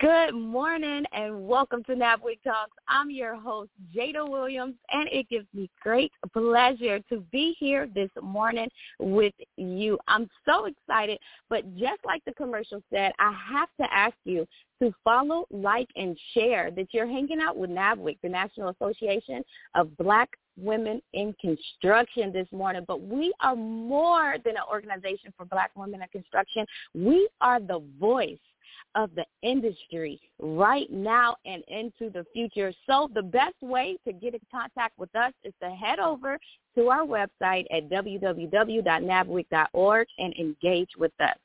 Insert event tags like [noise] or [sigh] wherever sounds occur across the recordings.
Good morning and welcome to NABWIC Talks. I'm your host, Jada Williams, and it gives me great pleasure to be here this morning with you. I'm so excited, but just like the commercial said, I have to ask you to follow, like, and share that you're hanging out with NABWIC, the National Association of Black women in construction this morning, but we are more than an organization for black women in construction. We are the voice of the industry right now and into the future. So the best way to get in contact with us is to head over to our website at www.nabwic.org and engage with us.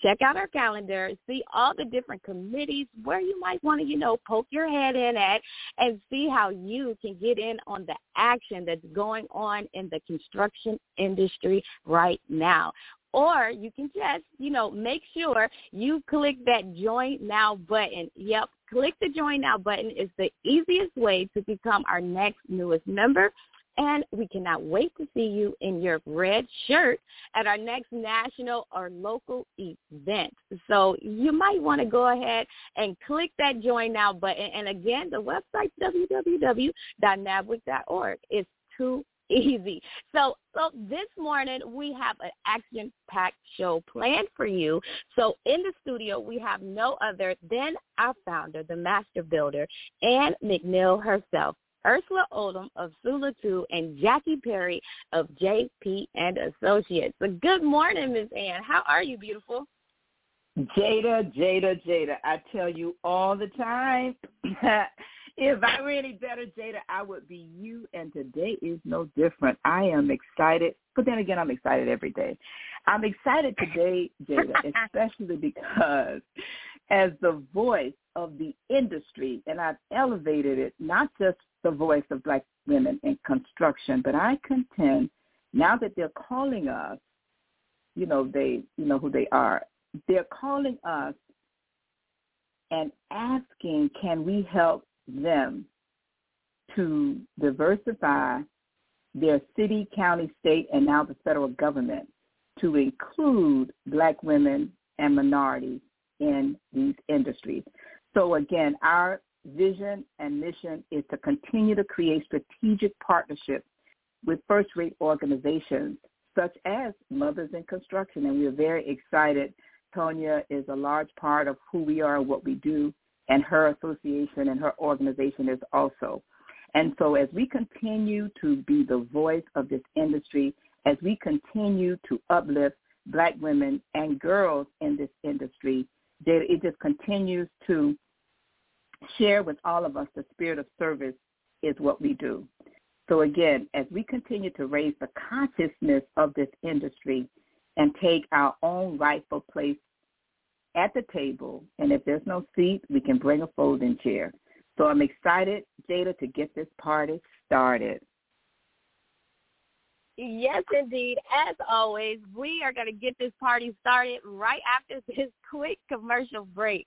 Check out our calendar, see all the different committees where you might want to, you know, poke your head in at and see how you can get in on the action that's going on in the construction industry right now. Or you can just, you know, make sure you click that join now button. Yep, click the join now button is the easiest way to become our next newest member. And we cannot wait to see you in your red shirt at our next national or local event. So you might want to go ahead and click that join now button. And again, the website www.nabwic.org. It's two easy. So, so this morning we have an action-packed show planned for you. So in the studio we have no other than our founder, the master builder, Ann McNeil herself. Ursula Odom of Sula 2 and Jackie Perry of JP and Associates. So good morning, Ms. Ann. How are you, beautiful? Jada, Jada, Jada. I tell you all the time [laughs] if I were any better, Jada, I would be you, and today is no different. I am excited, but then again, I'm excited every day. I'm excited today, Jada, [laughs] especially because as the voice of the industry, and I've elevated it, not just the voice of black women in construction, but I contend now that they're calling us, you know, they, you know who they are, they're calling us and asking, can we help them to diversify their city, county, state, and now the federal government to include black women and minorities in these industries. So again, our vision and mission is to continue to create strategic partnerships with first-rate organizations such as Mothers in Construction. And we are very excited. Tonya is a large part of who we are and what we do and her association and her organization is also. And so as we continue to be the voice of this industry, as we continue to uplift black women and girls in this industry, that it just continues to share with all of us the spirit of service is what we do. So again, as we continue to raise the consciousness of this industry and take our own rightful place at the table, and if there's no seat, we can bring a folding chair. So I'm excited, Jada, to get this party started. Yes, indeed. As always, we are going to get this party started right after this [laughs] quick commercial break.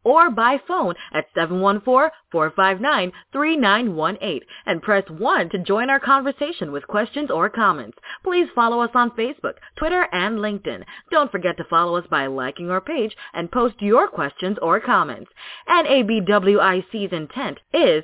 or by phone at 714-459-3918 and press 1 to join our conversation with questions or comments. Please follow us on Facebook, Twitter, and LinkedIn. Don't forget to follow us by liking our page and post your questions or comments. NABWIC's intent is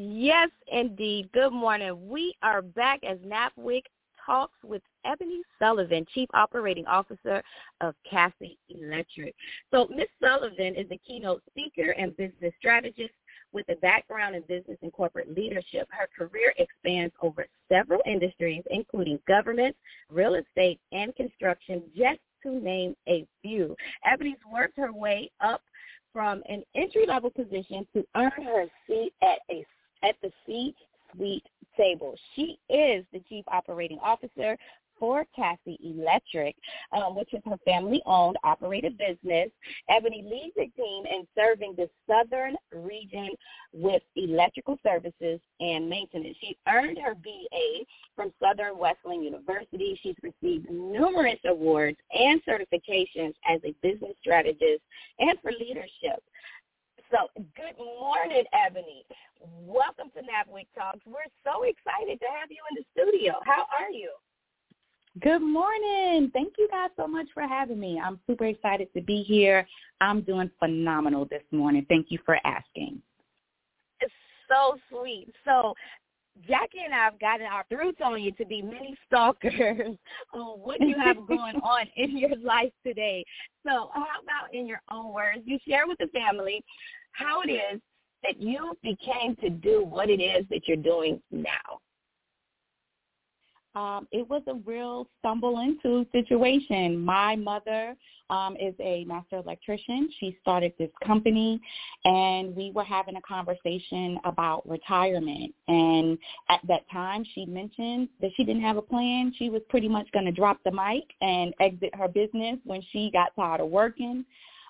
Yes, indeed. Good morning. We are back as NABWIC talks with Ebony Sullivan, Chief Operating Officer of Cassy Electric. So Ms. Sullivan is a keynote speaker and business strategist with a background in business and corporate leadership. Her career expands over several industries, including government, real estate, and construction, just to name a few. Ebony's worked her way up from an entry-level position to earn her seat at a at the C-suite table. She is the Chief Operating Officer for Cassy Electric, um, which is her family-owned, operated business. Ebony leads the team in serving the southern region with electrical services and maintenance. She earned her BA from Southern Wesleyan University. She's received numerous awards and certifications as a business strategist and for leadership. So good morning, Ebony. Welcome to NABWIC Talks. We're so excited to have you in the studio. How are you? Good morning. Thank you guys so much for having me. I'm super excited to be here. I'm doing phenomenal this morning. Thank you for asking. It's so sweet. So Jackie and I have gotten our roots on you to be mini stalkers [laughs] on what you have going [laughs] on in your life today. So how about in your own words, you share with the family how it is that you became to do what it is that you're doing now? Um, it was a real stumble into situation. My mother um, is a master electrician. She started this company, and we were having a conversation about retirement. And at that time, she mentioned that she didn't have a plan. She was pretty much going to drop the mic and exit her business when she got tired of working.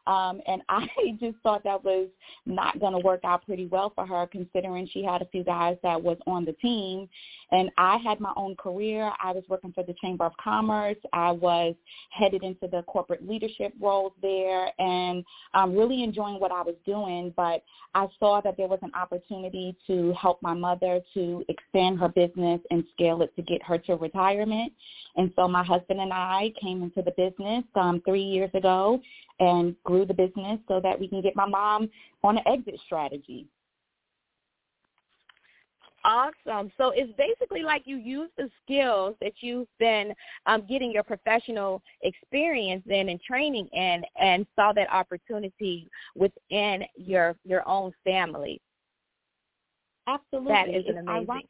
Um, and [laughs] I just thought that was not going to work out pretty well for her considering she had a few guys that was on the team. And I had my own career. I was working for the Chamber of Commerce. I was headed into the corporate leadership roles there and um, really enjoying what I was doing. But I saw that there was an opportunity to help my mother to expand her business and scale it to get her to retirement. And so my husband and I came into the business um, three years ago and grew the business so that we can get my mom on an exit strategy. Awesome. So it's basically like you use the skills that you've been um, getting your professional experience in and training in, and saw that opportunity within your your own family. Absolutely, that is an amazing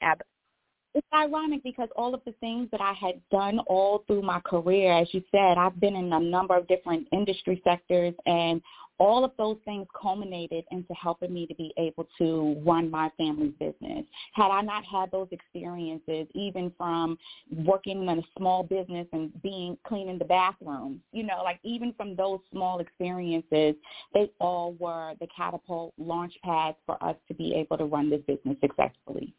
it's ironic because all of the things that I had done all through my career, as you said, I've been in a number of different industry sectors and all of those things culminated into helping me to be able to run my family's business. Had I not had those experiences, even from working in a small business and being cleaning the bathrooms, you know, like even from those small experiences, they all were the catapult launch pads for us to be able to run this business successfully.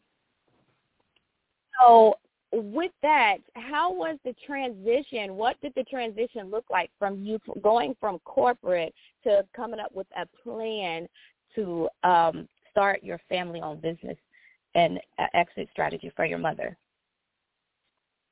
So with that, how was the transition? What did the transition look like from you going from corporate to coming up with a plan to um, start your family-owned business and exit strategy for your mother?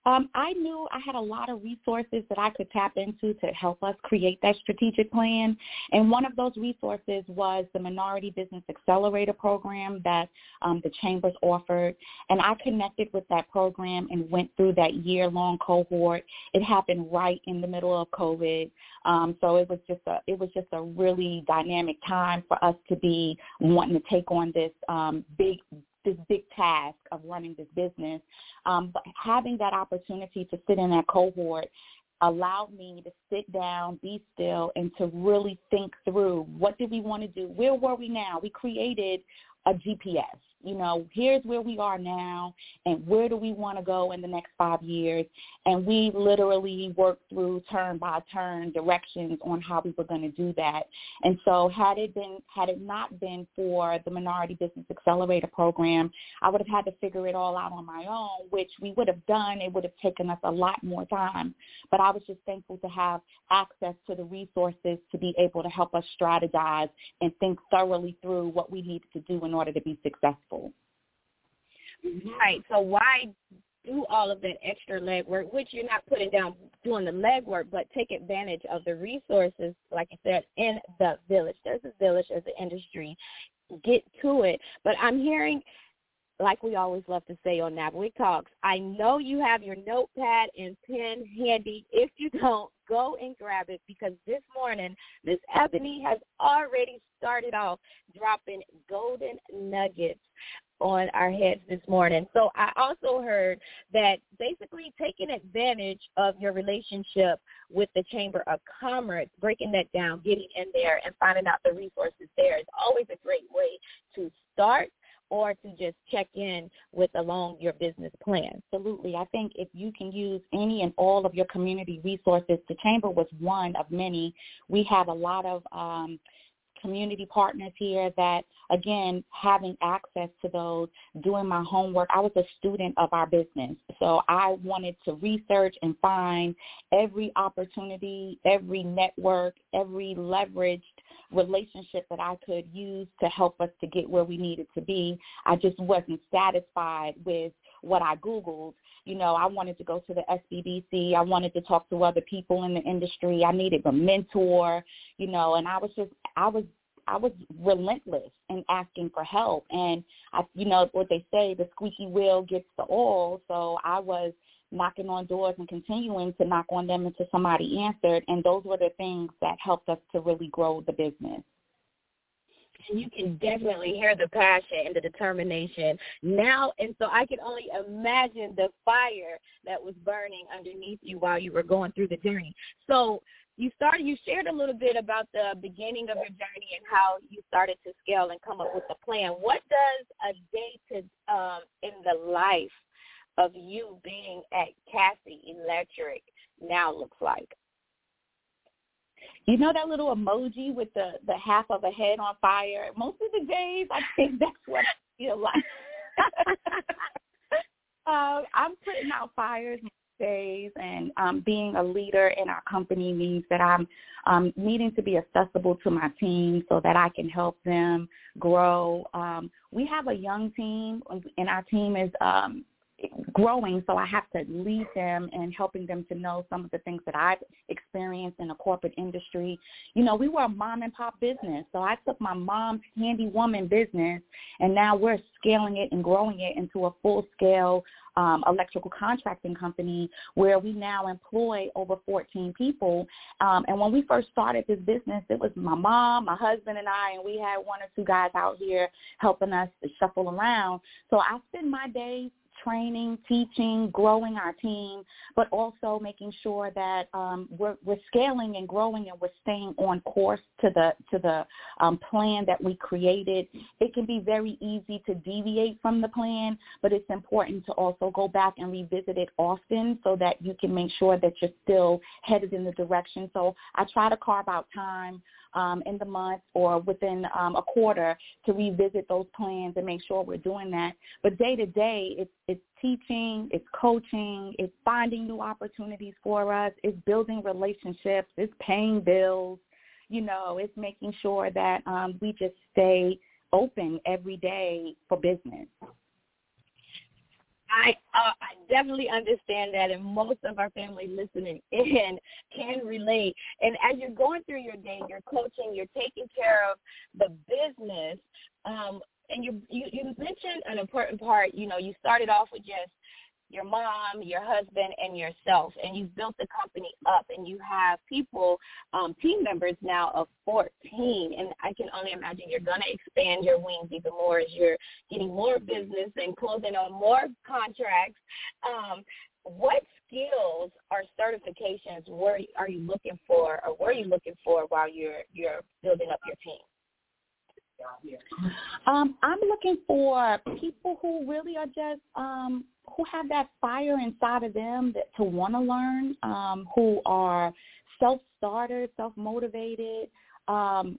Um, I knew I had a lot of resources that I could tap into to help us create that strategic plan. And one of those resources was the Minority Business Accelerator program that um, the Chambers offered. And I connected with that program and went through that year-long cohort. It happened right in the middle of COVID. Um, so it was just a it was just a really dynamic time for us to be wanting to take on this um, big this big task of running this business. Um, but having that opportunity to sit in that cohort allowed me to sit down, be still, and to really think through what did we want to do? Where were we now? We created a GPS you know, here's where we are now and where do we want to go in the next five years. And we literally worked through turn by turn directions on how we were going to do that. And so had it been, had it not been for the Minority Business Accelerator program, I would have had to figure it all out on my own, which we would have done. It would have taken us a lot more time. But I was just thankful to have access to the resources to be able to help us strategize and think thoroughly through what we needed to do in order to be successful successful. Mm-hmm. Right. So why do all of that extra legwork, which you're not putting down doing the legwork, but take advantage of the resources, like I said, in the village. There's a village as an industry. Get to it. But I'm hearing like we always love to say on NABWIC Talks, I know you have your notepad and pen handy. If you don't, go and grab it because this morning Miss Ebony has already started off dropping golden nuggets on our heads this morning. So I also heard that basically taking advantage of your relationship with the Chamber of Commerce, breaking that down, getting in there and finding out the resources there is always a great way to start or to just check in with along your business plan. Absolutely. I think if you can use any and all of your community resources, the Chamber was one of many. We have a lot of um, community partners here that, again, having access to those, doing my homework. I was a student of our business. So I wanted to research and find every opportunity, every network, every leveraged relationship that I could use to help us to get where we needed to be. I just wasn't satisfied with what I Googled. You know, I wanted to go to the SBDC. I wanted to talk to other people in the industry. I needed a mentor, you know, and I was just, I was I was relentless in asking for help. And I, you know, what they say, the squeaky wheel gets the oil. So I was knocking on doors and continuing to knock on them until somebody answered. And those were the things that helped us to really grow the business. And you can definitely hear the passion and the determination now. And so I can only imagine the fire that was burning underneath you while you were going through the journey. So you started you shared a little bit about the beginning of your journey and how you started to scale and come up with a plan. What does a day to um, in the life of you being at Cassy Electric now looks like? You know that little emoji with the the half of a head on fire. Most of the days, I think [laughs] that's what I feel like. [laughs] uh, I'm putting out fires most days, and um, being a leader in our company means that I'm um, needing to be accessible to my team so that I can help them grow. Um, we have a young team, and our team is um, growing, so I have to lead them and helping them to know some of the things that I've experienced in the corporate industry. You know, we were a mom and pop business, so I took my mom's handy woman business, and now we're scaling it and growing it into a full scale um, electrical contracting company where we now employ over 14 people. Um, and when we first started this business, it was my mom, my husband, and I, and we had one or two guys out here helping us to shuffle around. So I spend my days training, teaching, growing our team, but also making sure that um, we're, we're scaling and growing and we're staying on course to the to the um, plan that we created. It can be very easy to deviate from the plan, but it's important to also go back and revisit it often so that you can make sure that you're still headed in the direction. So I try to carve out time um, in the month or within um, a quarter to revisit those plans and make sure we're doing that. But day to day, it's it's teaching, it's coaching, it's finding new opportunities for us, it's building relationships, it's paying bills. You know, it's making sure that um, we just stay open every day for business. I uh, I definitely understand that, and most of our family listening [laughs] in can relate. And as you're going through your day, you're coaching, you're taking care of the business. Um, and you, you you mentioned an important part. You know, you started off with just your mom, your husband, and yourself, and you've built the company up, and you have people, um, team members now of 14, and I can only imagine you're going to expand your wings even more as you're getting more business and closing on more contracts. Um, what skills or certifications were are you looking for, or were you looking for while you're you're building up your team? Um, I'm looking for people who really are just um, who have that fire inside of them that, to want to learn, um, who are self-starters, self-motivated. Um,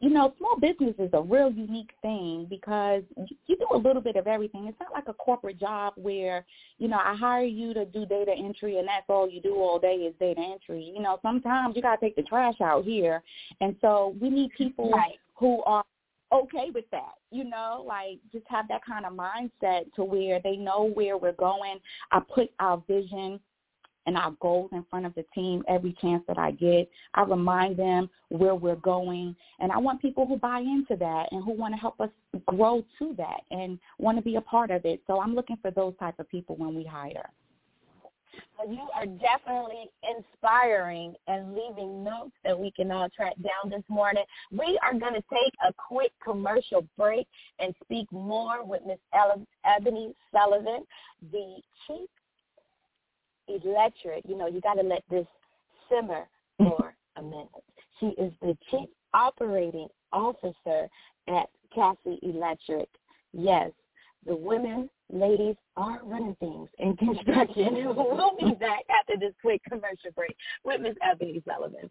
you know, small business is a real unique thing because you do a little bit of everything. It's not like a corporate job where, you know, I hire you to do data entry and that's all you do all day is data entry. You know, sometimes you got to take the trash out here. And so we need people right. who are okay with that, you know, like just have that kind of mindset to where they know where we're going. I put our vision and our goals in front of the team every chance that I get. I remind them where we're going and I want people who buy into that and who want to help us grow to that and want to be a part of it. So I'm looking for those type of people when we hire. You are definitely inspiring and leaving notes that we can all track down this morning. We are going to take a quick commercial break and speak more with Miss Ebony Sullivan, the chief electric. You know, you got to let this simmer for a minute. She is the chief operating officer at Cassy Electric. Yes, the women ladies are running things in construction. [laughs] we'll be back after this quick commercial break with Miss Ebony Sullivan.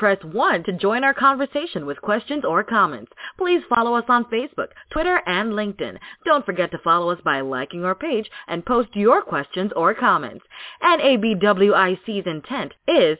press 1 to join our conversation with questions or comments. Please follow us on Facebook, Twitter, and LinkedIn. Don't forget to follow us by liking our page and post your questions or comments. NABWIC's intent is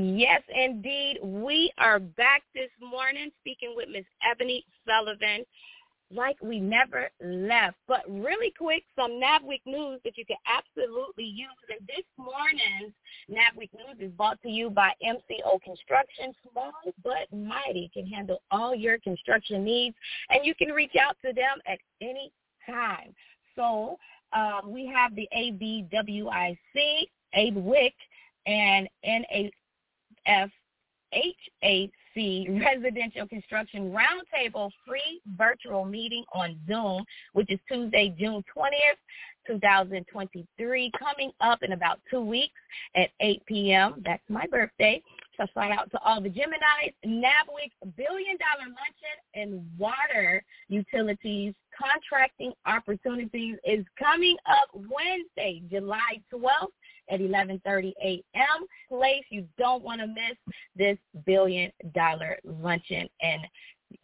Yes, indeed. We are back this morning speaking with Miss Ebony Sullivan like we never left. But really quick, some NABWIC news that you can absolutely use. And this morning's NABWIC news is brought to you by MCO Construction. Small but mighty can handle all your construction needs, and you can reach out to them at any time. So um, we have the ABWIC, ABWIC, and NAFHAC mm-hmm. Residential Construction Roundtable free virtual meeting on Zoom, which is Tuesday, June 20th, 2023, coming up in about two weeks at 8 p.m. That's my birthday. So shout out to all the Geminis. NABWIC's billion dollar luncheon and water utilities contracting opportunities is coming up Wednesday, July 12th at 11:30 a.m. Place you don't want to miss this billion dollar luncheon and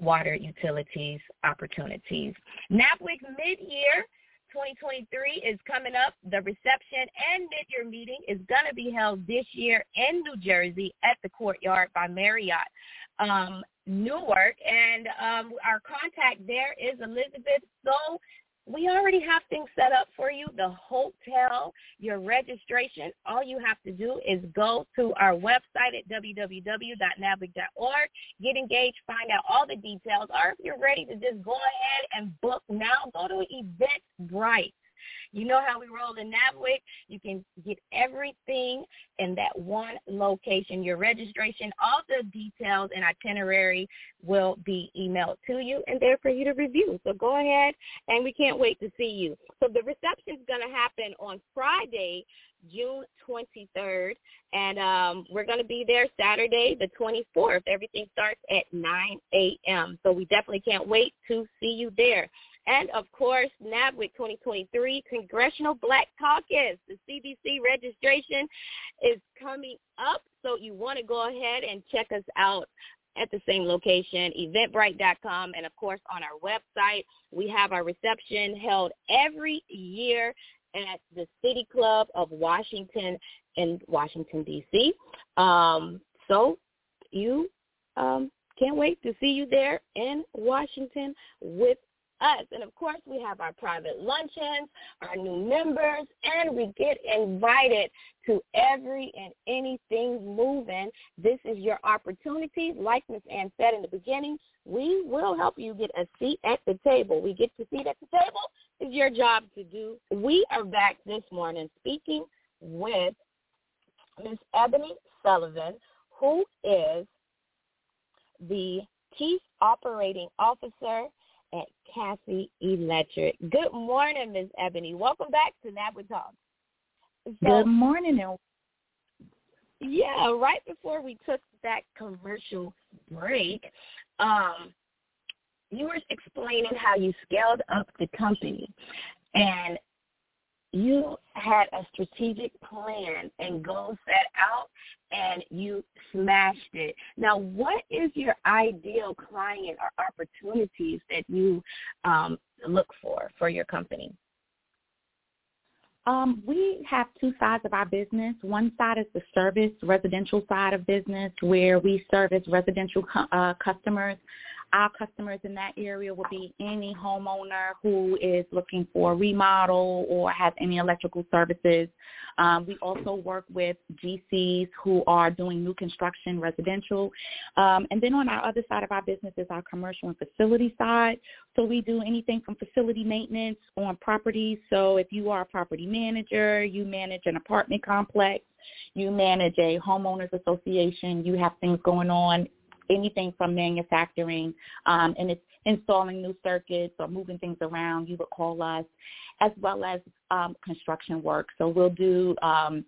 water utilities opportunities. NABWIC mid-year 2023 is coming up. The reception and mid-year meeting is going to be held this year in New Jersey at the Courtyard by Marriott um, Newark. And um, our contact there is Elizabeth So we already have things set up for you. The hotel, your registration. All you have to do is go to our website at www.nabwic.org, get engaged, find out all the details. Or if you're ready to just go ahead and book now, go to Eventbrite. You know how we roll in NABWIC. You can get everything in that one location. Your registration, all the details and itinerary will be emailed to you and there for you to review. So go ahead, and we can't wait to see you. So the reception is going to happen on Friday, June 23rd, and um, we're going to be there Saturday, the 24th. Everything starts at 9 a.m. So we definitely can't wait to see you there. And of course, NABWIC 2023 Congressional Black Caucus. The CBC registration is coming up, so you want to go ahead and check us out at the same location, eventbrite.com, and of course on our website. We have our reception held every year at the City Club of Washington in Washington, D.C. Um, so you um, can't wait to see you there in Washington with us. And of course, we have our private luncheons, our new members, and we get invited to every and anything moving. This is your opportunity. Like Ms. Ann said in the beginning, we will help you get a seat at the table. We get to seat at the table. It's your job to do. We are back this morning speaking with Ms. Ebony Sullivan, who is the Chief Operating Officer at Cassy Electric. Good morning, Ms. Ebony. Welcome back to NABWIC Talk. So, Good morning. Yeah, right before we took that commercial break, um, you were explaining how you scaled up the company and you had a strategic plan and goals set out and you smashed it. Now, what is your ideal client or opportunities that you um, look for for your company? Um, we have two sides of our business. One side is the service residential side of business where we service residential uh, customers our customers in that area will be any homeowner who is looking for a remodel or has any electrical services. Um, we also work with GCs who are doing new construction residential. Um, and then on our other side of our business is our commercial and facility side. So we do anything from facility maintenance on properties. So if you are a property manager, you manage an apartment complex, you manage a homeowners association, you have things going on anything from manufacturing, um, and it's installing new circuits or moving things around, you would call us, as well as um, construction work. So we'll do um,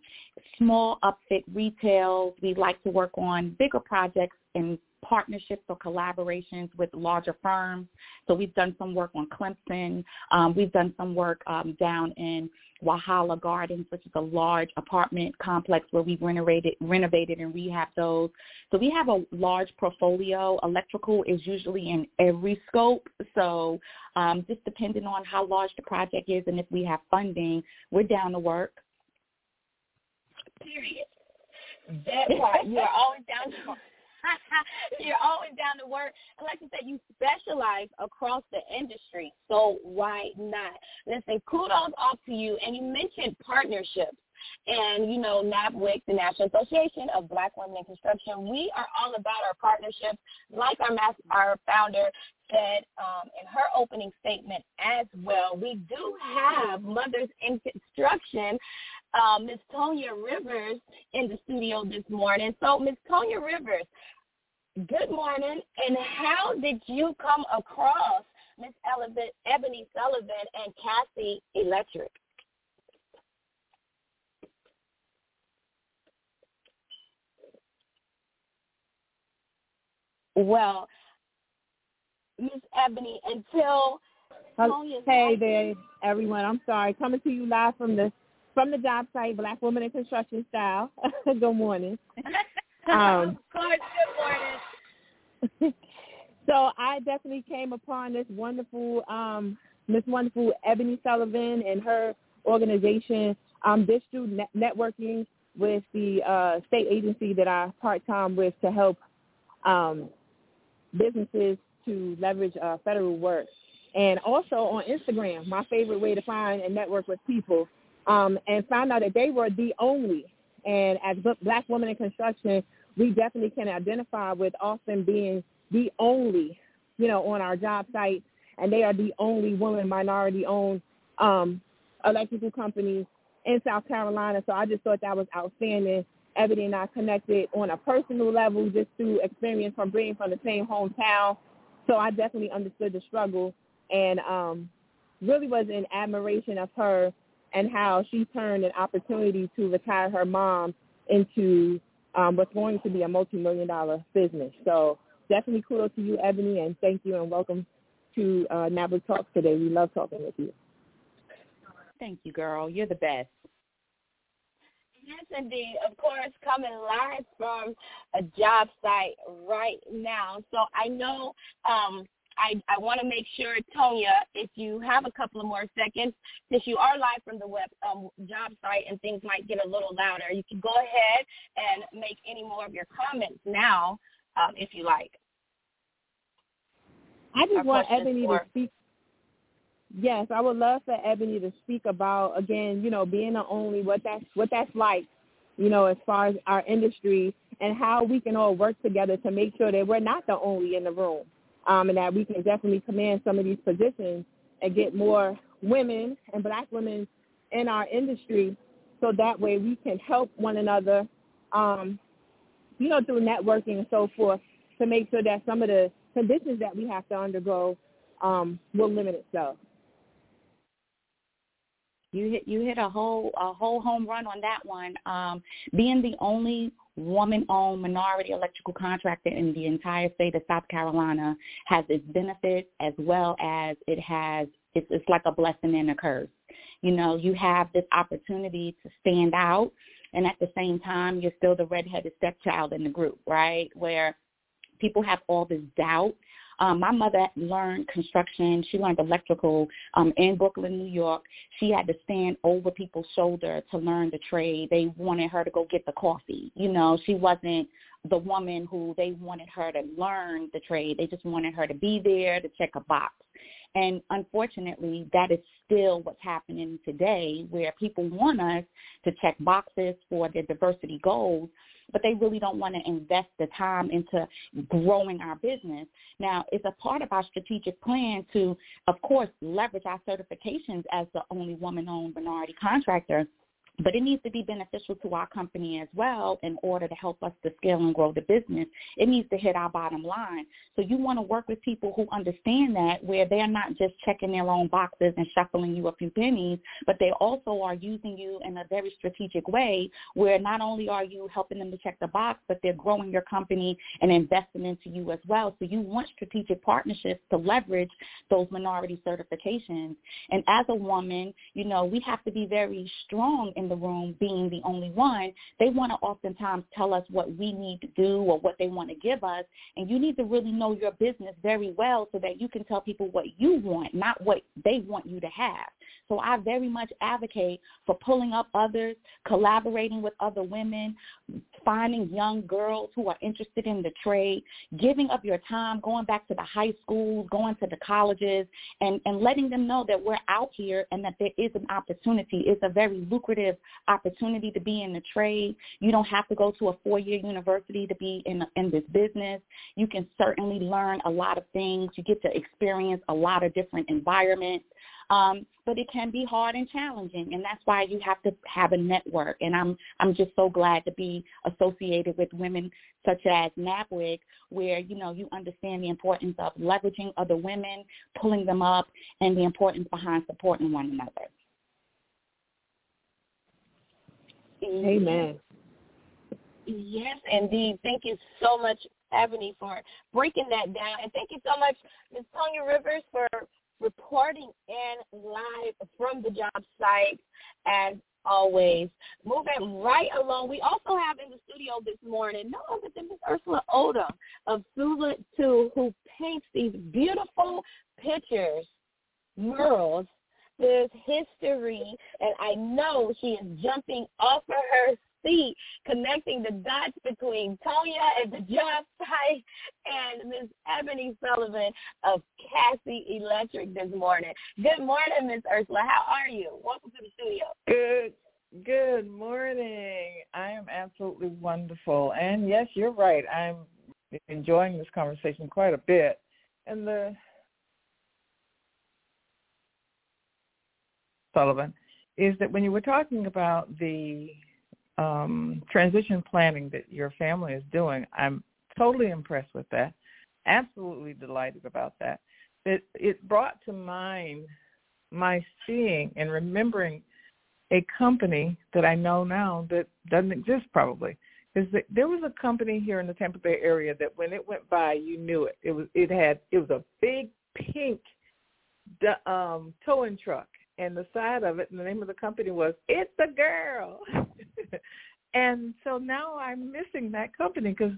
small upfit retails. We like to work on bigger projects in partnerships or collaborations with larger firms. So we've done some work on Clemson. Um, we've done some work um, down in Walhalla Gardens, which is a large apartment complex where we've renovated, renovated and rehabbed those. So we have a large portfolio. Electrical is usually in every scope. So um, just depending on how large the project is and if we have funding, we're down to work. Period. That part. You are always down to work. [laughs] You're always down to work. And like I said, you specialize across the industry. So why not? Listen, kudos off to you. And you mentioned partnerships. And, you know, NABWIC, the National Association of Black Women in Construction, we are all about our partnerships. Like our, master, our founder said um, in her opening statement as well, we do have Mothers in Construction, uh, Ms. Tonya Rivers, in the studio this morning. So, Ms. Tonya Rivers, Good morning. And how did you come across Miss Ebony Sullivan and Cassy Electric? Well, Miss Ebony, until Hey there, everyone. I'm sorry. Coming to you live from the from the job site, Black Woman in Construction Style. [laughs] Good morning. Um, of [laughs] course, good morning. [laughs] so I definitely came upon this wonderful, um, this wonderful Ebony Sullivan and her organization, um, this through net- networking with the uh, state agency that I part-time with to help um, businesses to leverage uh, federal work. And also on Instagram, my favorite way to find and network with people, um, and found out that they were the only. And as black women in construction, we definitely can identify with often being the only, you know, on our job site, and they are the only woman minority-owned um, electrical companies in South Carolina. So I just thought that was outstanding. Ebony and I connected on a personal level just through experience from being from the same hometown. So I definitely understood the struggle and um, really was in admiration of her and how she turned an opportunity to retire her mom into um, what's going to be a multi-million dollar business. So definitely kudos to you, Ebony, and thank you and welcome to uh, NABWIC Talks today. We love talking with you. Thank you, girl. You're the best. Yes, indeed. Of course, coming live from a job site right now. So I know um, I, I want to make sure, Tonya, if you have a couple of more seconds, since you are live from the web um, job site and things might get a little louder, you can go ahead and make any more of your comments now, um, if you like. I just Our want Ebony for... to speak Yes, I would love for Ebony to speak about again, you know, being the only what that's what that's like, you know, as far as our industry and how we can all work together to make sure that we're not the only in the room, um, and that we can definitely command some of these positions and get more women and black women in our industry, so that way we can help one another, um, you know, through networking and so forth, to make sure that some of the conditions that we have to undergo um, will limit itself. You hit you hit a whole a whole home run on that one. Um, being the only woman-owned minority electrical contractor in the entire state of South Carolina has its benefits as well as it has it's, it's like a blessing and a curse. You know, you have this opportunity to stand out, and at the same time, you're still the redheaded stepchild in the group, right? Where people have all this doubt um, my mother learned construction. She learned electrical um, in Brooklyn, New York. She had to stand over people's shoulder to learn the trade. They wanted her to go get the coffee. You know, she wasn't the woman who they wanted her to learn the trade. They just wanted her to be there to check a box. And unfortunately, that is still what's happening today where people want us to check boxes for their diversity goals, but they really don't want to invest the time into growing our business. Now, it's a part of our strategic plan to, of course, leverage our certifications as the only woman-owned minority contractor but it needs to be beneficial to our company as well in order to help us to scale and grow the business. It needs to hit our bottom line. So you want to work with people who understand that where they're not just checking their own boxes and shuffling you a few pennies, but they also are using you in a very strategic way where not only are you helping them to check the box, but they're growing your company and investing into you as well. So you want strategic partnerships to leverage those minority certifications. And as a woman, you know, we have to be very strong in the room being the only one, they want to oftentimes tell us what we need to do or what they want to give us. And you need to really know your business very well so that you can tell people what you want, not what they want you to have. So I very much advocate for pulling up others, collaborating with other women, finding young girls who are interested in the trade, giving up your time, going back to the high schools, going to the colleges, and, and letting them know that we're out here and that there is an opportunity. It's a very lucrative opportunity to be in the trade. You don't have to go to a four-year university to be in, in this business. You can certainly learn a lot of things. You get to experience a lot of different environments. Um, but it can be hard and challenging, and that's why you have to have a network. And I'm I'm just so glad to be associated with women such as NABWIC, where you know you understand the importance of leveraging other women, pulling them up, and the importance behind supporting one another. Amen. Yes, indeed. Thank you so much, Ebony, for breaking that down. And thank you so much, Ms. Tonya Rivers, for reporting in live from the job site as always. Moving right along, we also have in the studio this morning no other than Ms. Ursula Odom of Sula 2 who paints these beautiful pictures, murals there's history, and I know she is jumping off of her seat, connecting the dots between Tonya and the job site and Miss Ebony Sullivan of Cassy Electric this morning. Good morning, Miss Ursula. How are you? Welcome to the studio. Good. Good morning. I am absolutely wonderful. And yes, you're right. I'm enjoying this conversation quite a bit. And the Sullivan. is that when you were talking about the um, transition planning that your family is doing, I'm totally impressed with that. Absolutely delighted about that. It it brought to mind my seeing and remembering a company that I know now that doesn't exist probably. Is that there was a company here in the Tampa Bay area that when it went by, you knew it. It was it had it was a big pink um, towing truck, and the side of it, and the name of the company was "It's a Girl." [laughs] and so now I'm missing that company because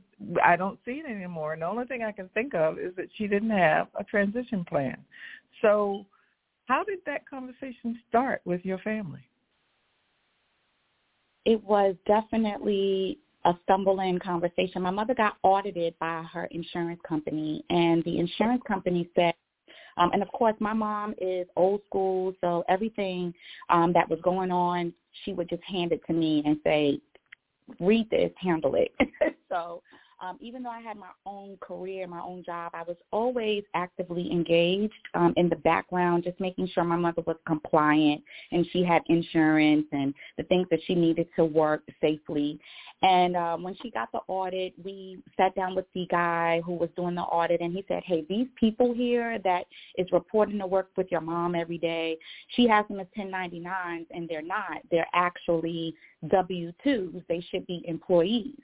I don't see it anymore. And the only thing I can think of is that she didn't have a transition plan. So, how did that conversation start with your family? It was definitely a stumbling conversation. My mother got audited by her insurance company, and the insurance company said um, and of course, my mom is old school, so everything um, that was going on, she would just hand it to me and say, "Read this, handle it." [laughs] so um, even though I had my own career, my own job, I was always actively engaged um, in the background, just making sure my mother was compliant and she had insurance and the things that she needed to work safely. And um, when she got the audit, we sat down with the guy who was doing the audit, and he said, "Hey, these people here that is reporting to work with your mom every day, she has them as 1099s, and they're not. They're actually W-2s. They should be employees."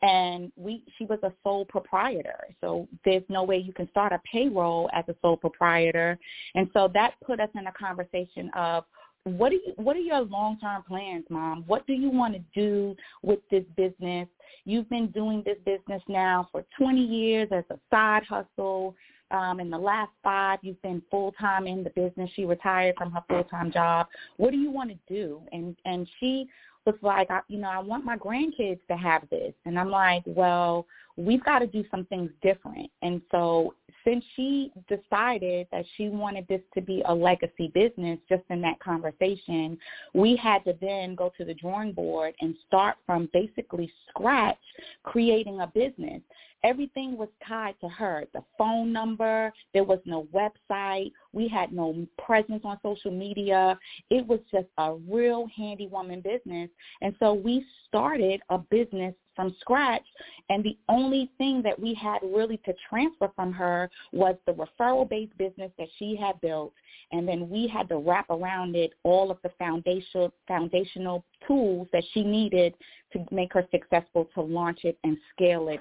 And we, she was a sole proprietor, so there's no way you can start a payroll as a sole proprietor. And so that put us in a conversation of what are you, what are your long term plans, mom? What do you want to do with this business? You've been doing this business now for 20 years as a side hustle. Um, in the last five, you've been full time in the business. She retired from her full time job. What do you want to do? And and she was like, I, you know, I want my grandkids to have this. And I'm like, well, we've got to do some things different. And so since she decided that she wanted this to be a legacy business just in that conversation, we had to then go to the drawing board and start from basically scratch creating a business everything was tied to her. The phone number, there was no website, we had no presence on social media. It was just a real handy woman business. And so we started a business from scratch and the only thing that we had really to transfer from her was the referral based business that she had built and then we had to wrap around it all of the foundational foundational tools that she needed to make her successful to launch it and scale it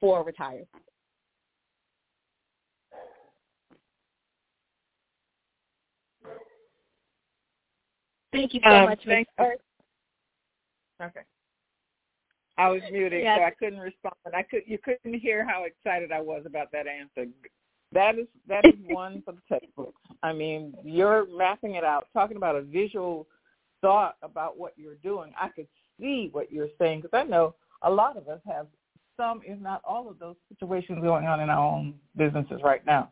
for retirement. Thank you so um, much, Ms. Okay. I was muted, so I couldn't respond. I could you couldn't hear how excited I was about that answer. That is that is [laughs] one for the textbooks. I mean, you're mapping it out, talking about a visual thought about what you're doing. I could see what you're saying because I know a lot of us have some, if not all of those situations going on in our own businesses right now.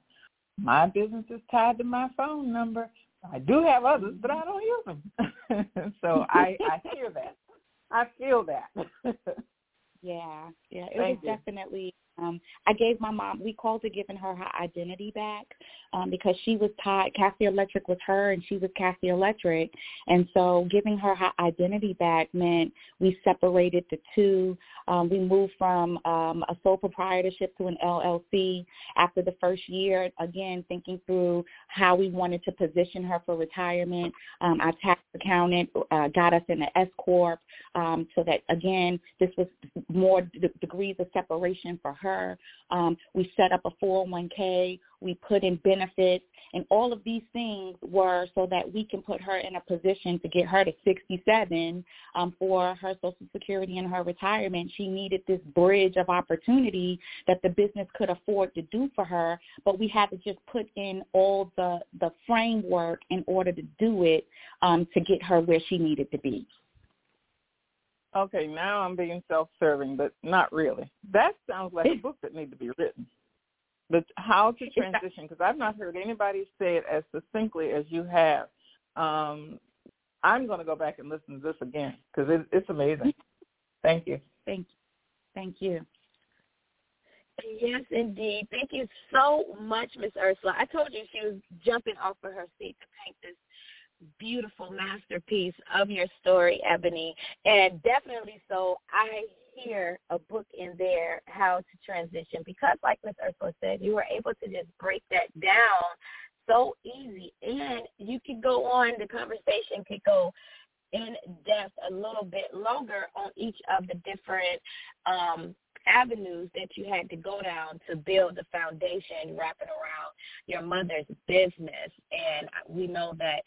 My business is tied to my phone number. I do have others, but I don't use them. [laughs] so I, I hear that. I feel that. [laughs] yeah, yeah. It Thank was you. definitely um, I gave my mom, we called it giving her her identity back um, because she was tied, Cassy Electric was her and she was Cassy Electric. And so giving her her identity back meant we separated the two. Um, we moved from um, a sole proprietorship to an LLC after the first year, again, thinking through how we wanted to position her for retirement. Um, our tax accountant uh, got us in the S Corp um, so that, again, this was more d- degrees of separation for her. Um, we set up a 401k. We put in benefits. And all of these things were so that we can put her in a position to get her to 67 um, for her Social Security and her retirement. She needed this bridge of opportunity that the business could afford to do for her, but we had to just put in all the, the framework in order to do it um, to get her where she needed to be. Okay, now I'm being self-serving, but not really. That sounds like a book that needs to be written. But how to transition, because I've not heard anybody say it as succinctly as you have. Um, I'm going to go back and listen to this again because it, it's amazing. Thank you. Thank you. Thank you. Yes, indeed. Thank you so much, Miss Ursula. I told you she was jumping off of her seat to paint this beautiful masterpiece of your story, Ebony, and definitely so. I hear a book in there, How to Transition, because like Ms. Ursula said, you were able to just break that down so easy, and you could go on. The conversation could go in depth a little bit longer on each of the different um, avenues that you had to go down to build the foundation wrapping around your mother's business. And we know that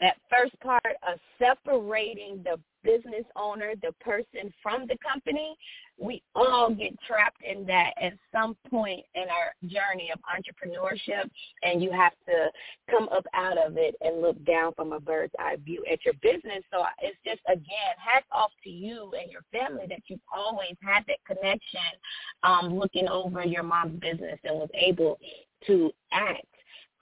that first part of separating the business owner, the person from the company, we all get trapped in that at some point in our journey of entrepreneurship and you have to come up out of it and look down from a bird's eye view at your business. So it's just again, hats off to you and your family that you've always had that connection um, looking over your mom's business and was able to act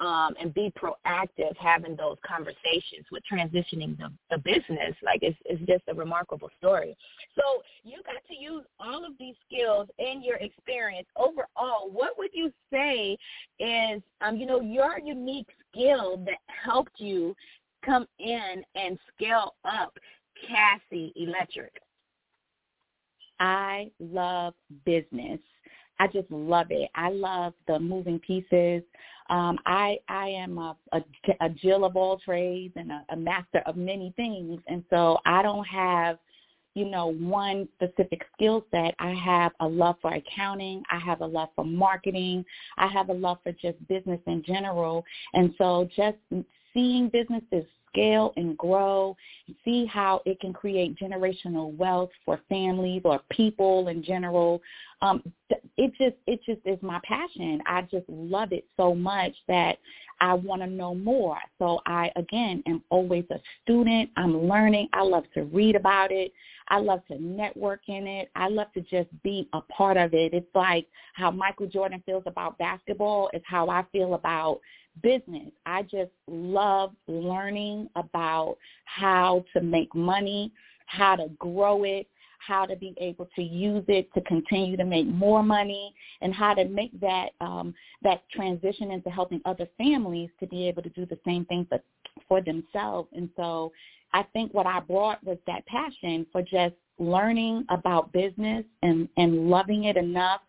um, and be proactive having those conversations with transitioning the, the business. Like it's, it's just a remarkable story. So you got to use all of these skills in your experience. Overall, what would you say is, um, you know, your unique skill that helped you come in and scale up Cassy Electric? I love business. I just love it. I love the moving pieces. Um, I I am a, a, a Jill of all trades and a, a master of many things, and so I don't have you know, one specific skill set. I have a love for accounting. I have a love for marketing. I have a love for just business in general. And so just seeing businesses scale and grow, and see how it can create generational wealth for families or people in general. Um, it just it just is my passion. I just love it so much that I want to know more. So I again am always a student. I'm learning. I love to read about it. I love to network in it. I love to just be a part of it. It's like how Michael Jordan feels about basketball is how I feel about business. I just love learning about how to make money, how to grow it, how to be able to use it to continue to make more money, and how to make that um, that transition into helping other families to be able to do the same thing for for themselves. And so, I think what I brought was that passion for just learning about business and and loving it enough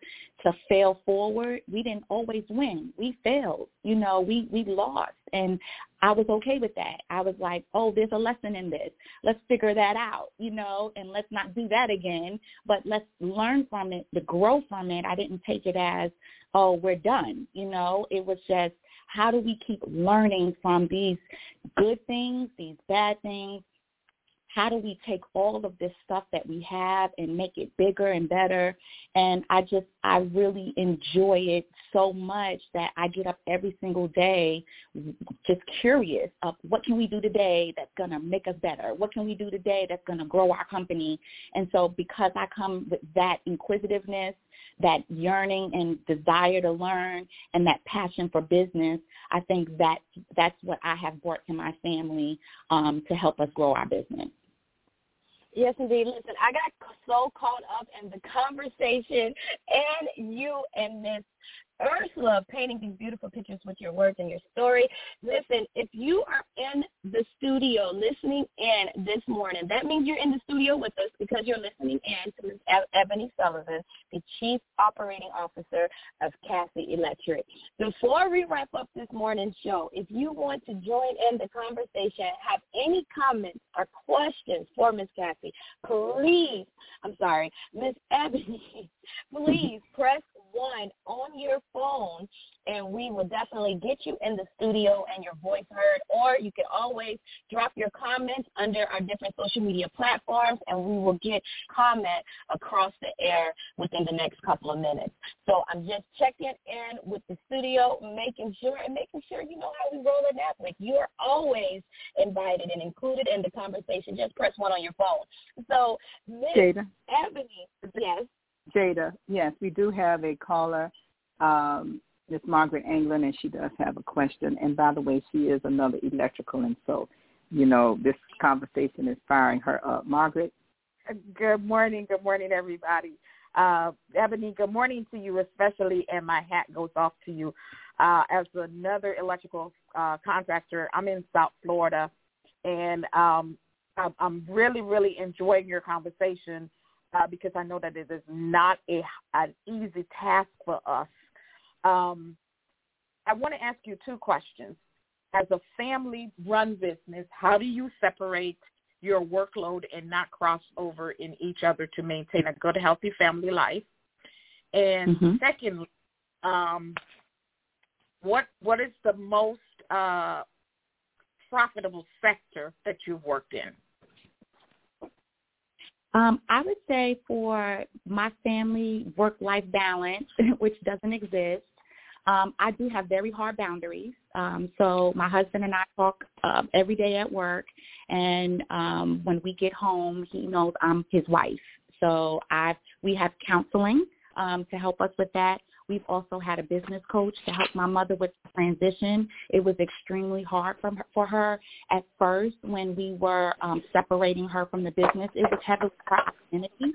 to fail forward. We didn't always win. We failed. You know, we we lost and I was okay with that. I was like, "Oh, there's a lesson in this. Let's figure that out." You know, and let's not do that again, but let's learn from it, to grow from it. I didn't take it as, "Oh, we're done." You know, it was just how do we keep learning from these good things, these bad things, how do we take all of this stuff that we have and make it bigger and better? And i just i really enjoy it so much that i get up every single day just curious of what can we do today that's going to make us better? What can we do today that's going to grow our company? And so because i come with that inquisitiveness that yearning and desire to learn and that passion for business i think that that's what i have brought to my family um, to help us grow our business Yes, indeed. Listen, I got so caught up in the conversation and you and Miss Ursula painting these beautiful pictures with your words and your story. Listen, if you are in the studio listening in this morning, that means you're in the studio with us because you're listening in to Ms. Ebony Sullivan, the Chief Operating Officer of Cassy Electric. Before we wrap up this morning's show, if you want to join in the conversation, have any comments or questions for Ms. Cassy, please, I'm sorry, Ms. Ebony, [laughs] please press one on your phone and we will definitely get you in the studio and your voice heard or you can always drop your comments under our different social media platforms and we will get comment across the air within the next couple of minutes. So I'm just checking in with the studio, making sure and making sure you know how we roll it out. Like you're always invited and included in the conversation. Just press one on your phone. So Miss Ebony, yes. Jada, yes, we do have a caller, um, Miss Margaret England, and she does have a question. And by the way, she is another electrical, and so, you know, this conversation is firing her up. Margaret? Good morning. Good morning, everybody. Uh, Ebony, good morning to you especially, and my hat goes off to you. Uh, as another electrical uh, contractor, I'm in South Florida, and um, I'm really, really enjoying your conversation uh, because I know that it is not a an easy task for us. Um, I want to ask you two questions. As a family-run business, how do you separate your workload and not cross over in each other to maintain a good, healthy family life? And mm-hmm. secondly, um, what what is the most uh, profitable sector that you've worked in? Um, I would say for my family work-life balance, [laughs] which doesn't exist, um, I do have very hard boundaries. Um, so my husband and I talk uh, every day at work, and um, when we get home, he knows I'm his wife. So I we have counseling um, to help us with that. We've also had a business coach to help my mother with the transition. It was extremely hard for her, for her at first when we were um, separating her from the business. It was heavily identity.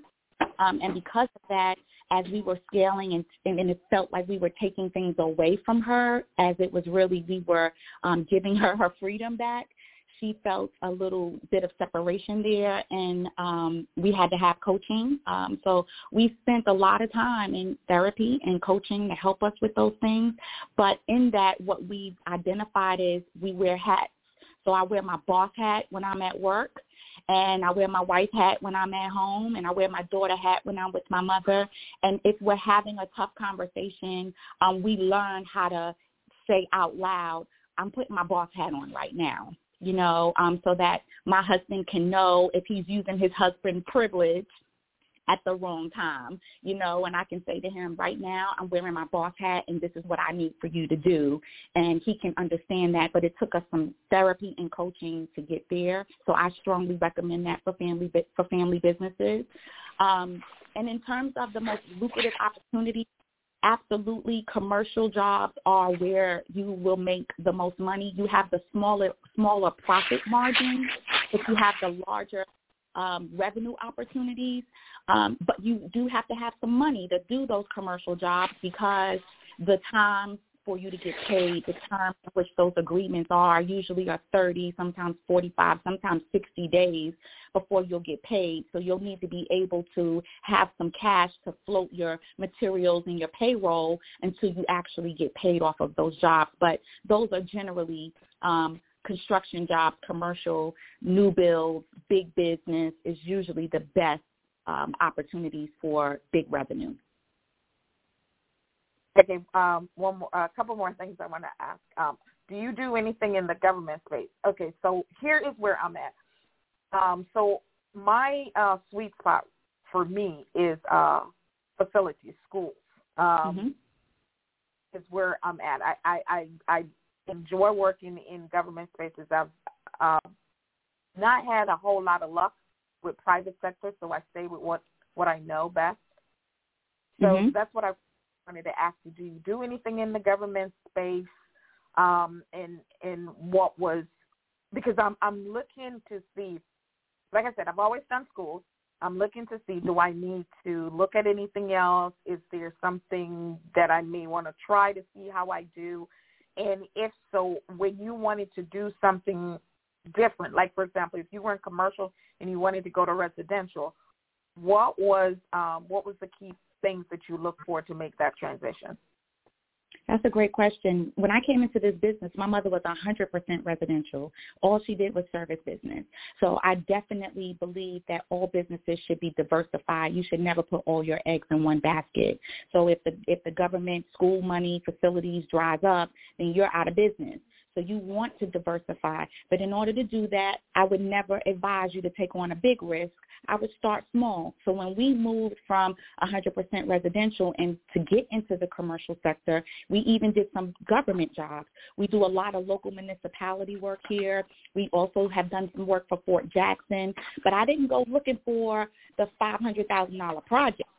Um, and because of that, as we were scaling and, and it felt like we were taking things away from her as it was really we were um, giving her her freedom back, she felt a little bit of separation there and um we had to have coaching. Um so we spent a lot of time in therapy and coaching to help us with those things. But in that what we've identified is we wear hats. So i wear my boss hat when i'm at work and I wear my wife hat when I'm at home and I wear my daughter hat when I'm with my mother. And if we're having a tough conversation, um, we learn how to say out loud, I'm putting my boss hat on right now you know, um, so that my husband can know if he's using his husband privilege at the wrong time, you know, and I can say to him, right now I'm wearing my boss hat and this is what I need for you to do. And he can understand that, but it took us some therapy and coaching to get there. So I strongly recommend that for family, for family businesses. Um, and in terms of the most lucrative opportunities absolutely commercial jobs are where you will make the most money. You have the smaller smaller profit margins, but you have the larger um, revenue opportunities. Um, but you do have to have some money to do those commercial jobs because the time for you to get paid. The terms in which those agreements are usually are 30, sometimes 45, sometimes 60 days before you'll get paid. So you'll need to be able to have some cash to float your materials and your payroll until you actually get paid off of those jobs. But those are generally um, construction jobs, commercial, new builds, big business is usually the best um, opportunities for big revenue. Okay, um, one more, a couple more things I want to ask. Um, do you do anything in the government space? Okay, so here is where I'm at. Um, so my uh, sweet spot for me is uh, facilities, schools. Um, mm-hmm. Is where I'm at. I, I, I, I enjoy working in government spaces. I've uh, not had a whole lot of luck with private sector, so I stay with what what I know best. So mm-hmm. that's what I wanted to ask you: Do you do anything in the government space? Um, and and what was because I'm I'm looking to see. Like I said, I've always done schools. I'm looking to see do I need to look at anything else? Is there something that I may want to try to see how I do? And if so, when you wanted to do something different, like for example, if you were in commercial and you wanted to go to residential, what was um, what was the key things that you look for to make that transition? That's a great question. When I came into this business, my mother was 100% residential. All she did was service business. So I definitely believe that all businesses should be diversified. You should never put all your eggs in one basket. So if the if the government school money facilities dries up, then you're out of business. So you want to diversify. But in order to do that, I would never advise you to take on a big risk. I would start small. So when we moved from 100% residential and to get into the commercial sector, we even did some government jobs. We do a lot of local municipality work here. We also have done some work for Fort Jackson. But I didn't go looking for the $500,000 project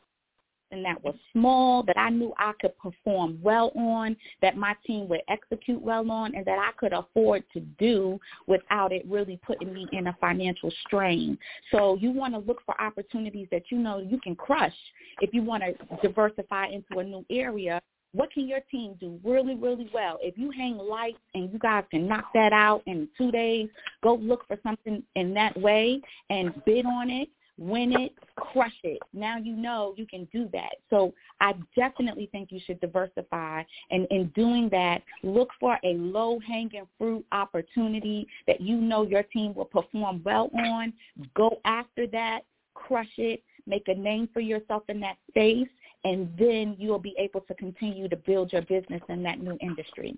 something that was small that I knew I could perform well on, that my team would execute well on, and that I could afford to do without it really putting me in a financial strain. So you want to look for opportunities that you know you can crush if you want to diversify into a new area what can your team do really, really well? If you hang lights and you guys can knock that out in two days, go look for something in that way and bid on it, win it, crush it. Now you know you can do that. So I definitely think you should diversify. And in doing that, look for a low-hanging fruit opportunity that you know your team will perform well on. Go after that, crush it, make a name for yourself in that space, and then you'll be able to continue to build your business in that new industry.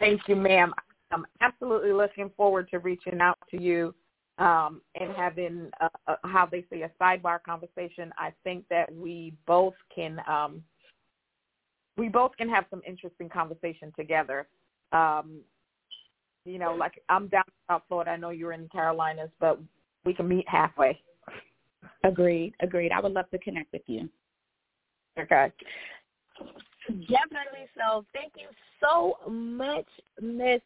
Thank you, ma'am. I'm absolutely looking forward to reaching out to you um, and having, a, a, how they say, a sidebar conversation. I think that we both can, um, we both can have some interesting conversation together. Um, you know, like I'm down in South Florida. I know you're in the Carolinas, but we can meet halfway. Agreed. Agreed. I would love to connect with you. Okay. Definitely so. Thank you so much, Miss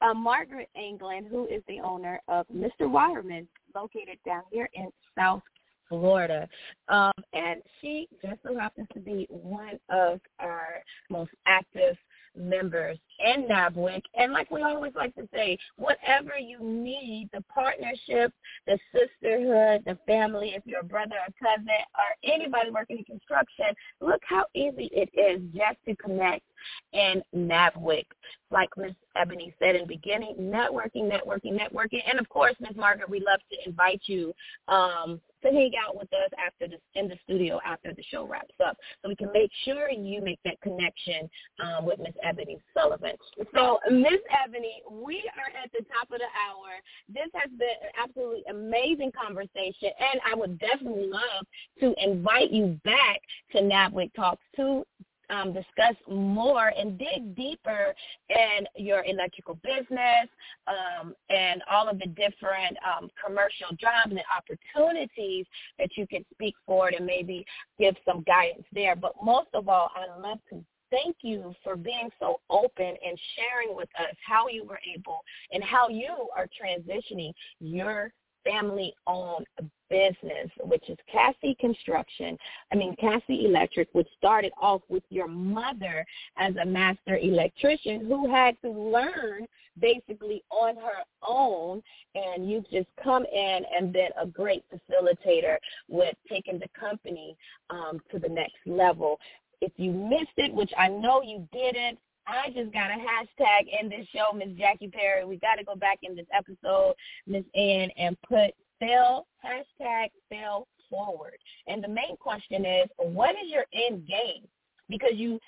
uh, Margaret England, who is the owner of Mr. Wireman, located down here in South Florida. Um, and she just so happens to be one of our most active members in NABWIC. And like we always like to say, whatever you need, the partnership, the sisterhood, the family, if you're a brother or cousin or anybody working in construction, look how easy it is just to connect in NABWIC. Like Ms. Ebony said in the beginning, networking, networking, networking. And of course, Ms. Margaret, we love to invite you um, to hang out with us after this in the studio after the show wraps up, so we can make sure you make that connection um, with Miss Ebony Sullivan. So, Miss Ebony, we are at the top of the hour. This has been an absolutely amazing conversation, and I would definitely love to invite you back to NABWIC Talks to um, discuss more and dig deeper in your electrical business um, and all of the different um, commercial jobs and opportunities that you can speak forward and maybe give some guidance there. But most of all, I'd love to thank you for being so open and sharing with us how you were able and how you are transitioning your family-owned business, which is Cassy Construction, I mean Cassy Electric, which started off with your mother as a master electrician who had to learn basically on her own and you've just come in and been a great facilitator with taking the company um, to the next level. If you missed it, which I know you didn't, I just got a hashtag in this show, Miss Jackie Perry. We got to go back in this episode, Miss Ann, and put fail, hashtag fail forward. And the main question is, what is your end game? Because you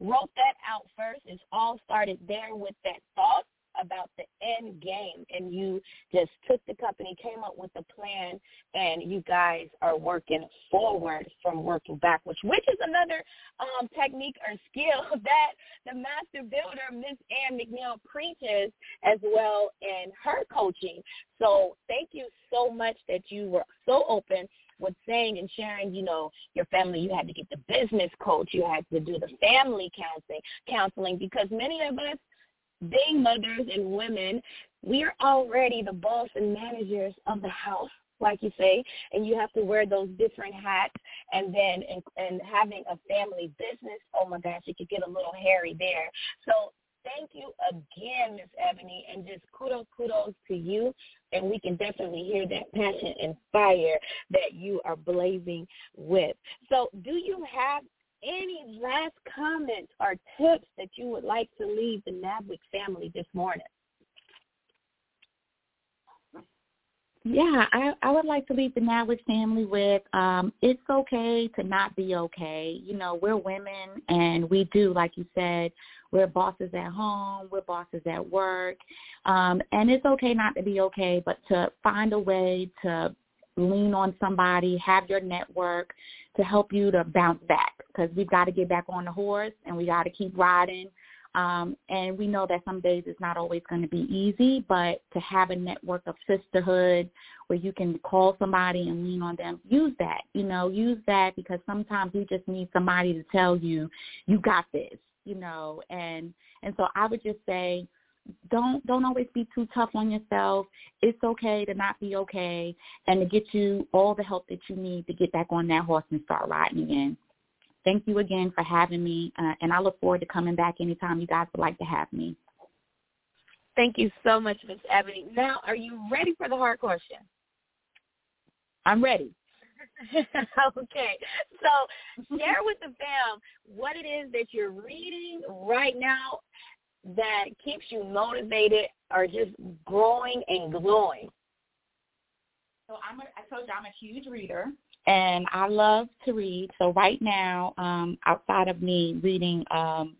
wrote that out first. It's all started there with that thought about the end game and you just took the company, came up with a plan, and you guys are working forward from working backwards, which is another um, technique or skill [laughs] that the master builder, Miss Ann McNeil, preaches as well in her coaching. So thank you so much that you were so open with saying and sharing, you know, your family, you had to get the business coach, you had to do the family counseling, counseling because many of us being mothers and women, we are already the boss and managers of the house like you say, and you have to wear those different hats. And then, and, and having a family business, oh my gosh, it could get a little hairy there. So thank you again, Miss Ebony, and just kudos, kudos to you. And we can definitely hear that passion and fire that you are blazing with. So do you have any last comments or tips that you would like to leave the NABWIC family this morning? Yeah, I, I would like to leave the NABWIC family with um, it's okay to not be okay. You know, we're women and we do, like you said, we're bosses at home, we're bosses at work. Um, and it's okay not to be okay, but to find a way to lean on somebody, have your network to help you to bounce back because we've got to get back on the horse and we got to keep riding. Um, and we know that some days it's not always going to be easy, but to have a network of sisterhood where you can call somebody and lean on them, use that. You know, use that because sometimes you just need somebody to tell you, you got this. You know, and and so I would just say, don't don't always be too tough on yourself. It's okay to not be okay and to get you all the help that you need to get back on that horse and start riding again. Thank you again for having me, uh, and I look forward to coming back anytime you guys would like to have me. Thank you so much, Miss Ebony. Now, are you ready for the hard question? I'm ready. [laughs] [laughs] okay. So share with the fam what it is that you're reading right now that keeps you motivated or just growing and glowing. So I'm a, I told you I'm a huge reader and I love to read. So right now, um, outside of me reading um,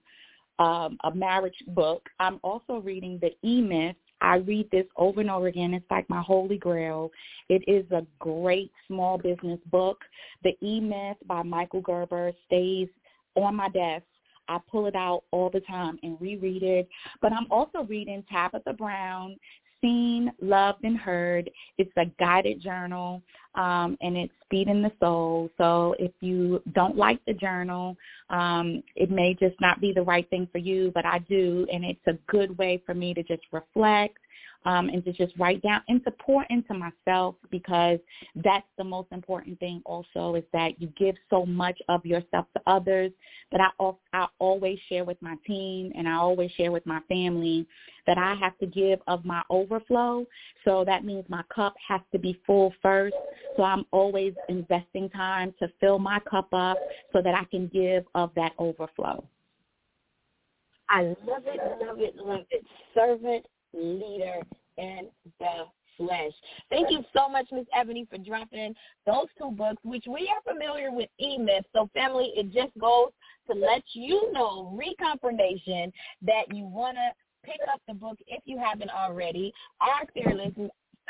um, a marriage book, I'm also reading the E-Myth I read this over and over again. It's like my holy grail. It is a great small business book. The E-Myth by Michael Gerber stays on my desk. I pull it out all the time and reread it. But I'm also reading Tabitha Brown, Seen, Loved, and Heard. It's a guided journal, um, and it's feeding the soul. So if you don't like the journal, um, it may just not be the right thing for you, but I do, and it's a good way for me to just reflect um, and to just write down and to pour into myself because that's the most important thing also is that you give so much of yourself to others that I, I always share with my team and I always share with my family that I have to give of my overflow. So that means my cup has to be full first. So I'm always investing time to fill my cup up so that I can give of that overflow. I love it, love it, love it. Servant leader in the flesh. Thank you so much, Miss Ebony, for dropping those two books, which we are familiar with E-Myth. So, family, it just goes to let you know, reconfirmation, that you want to pick up the book if you haven't already. Our fearless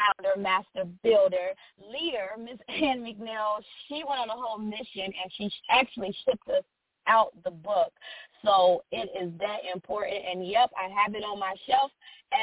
founder, master builder, leader, Miss Ann McNeil, she went on a whole mission and she actually shipped us out the book. So it is that important. And yep, I have it on my shelf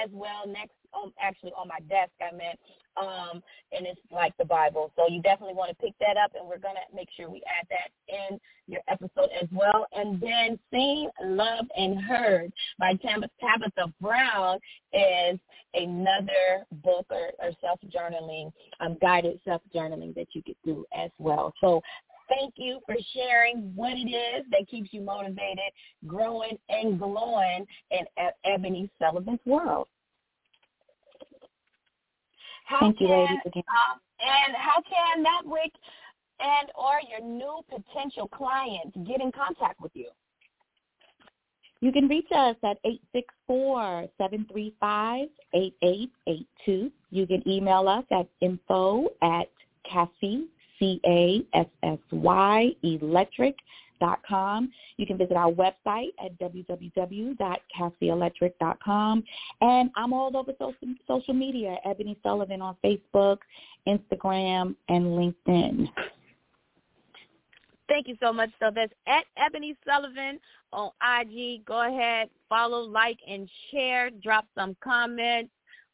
as well next um, actually on my desk I meant um and it's like the Bible. So you definitely want to pick that up and we're gonna make sure we add that in your episode as well. And then Seen, Loved and Heard by Tabitha Brown is another book or, or self journaling, um, guided self journaling that you could do as well. So Thank you for sharing what it is that keeps you motivated, growing, and glowing in Ebony Sullivan's world. How Thank can, you, ladies. Again. Um, and how can NABWIC and or your new potential clients get in contact with you? You can reach us at 864-735-8882. You can email us at info at Cassy, C-A-S-S-Y, electric dot com. You can visit our website at www.cassyelectric.com. And I'm all over social, social media, Ebony Sullivan on Facebook, Instagram, and LinkedIn. Thank you so much. So that's at Ebony Sullivan on IG. Go ahead, follow, like, and share. Drop some comments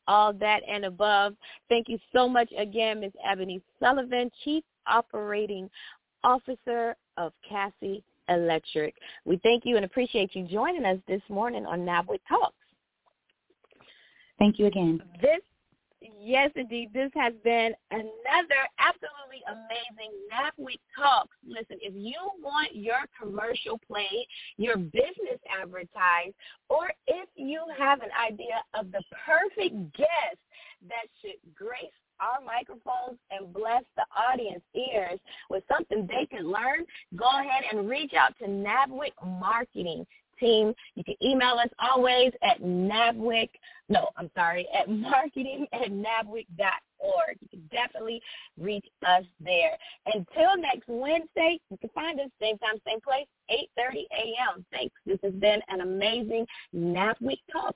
all that and above. Thank you so much again, Ms. Ebony Sullivan, Chief Operating Officer of Cassy Electric. We thank you and appreciate you joining us this morning on NABWIC Talks. Thank you again. This Yes, indeed. This has been another absolutely amazing NABWIC Talks. Listen, if you want your commercial played, your business advertised, or if you have an idea of the perfect guest that should grace our microphones and bless the audience ears with something they can learn, go ahead and reach out to NABWIC Marketing team. You can email us always at NABWIC, no, I'm sorry, at [laughs] marketing at NABWIC.org. You can definitely reach us there. Until next Wednesday, you can find us same time, same place, 8.30 a.m. Thanks. This has been an amazing NABWIC Talk.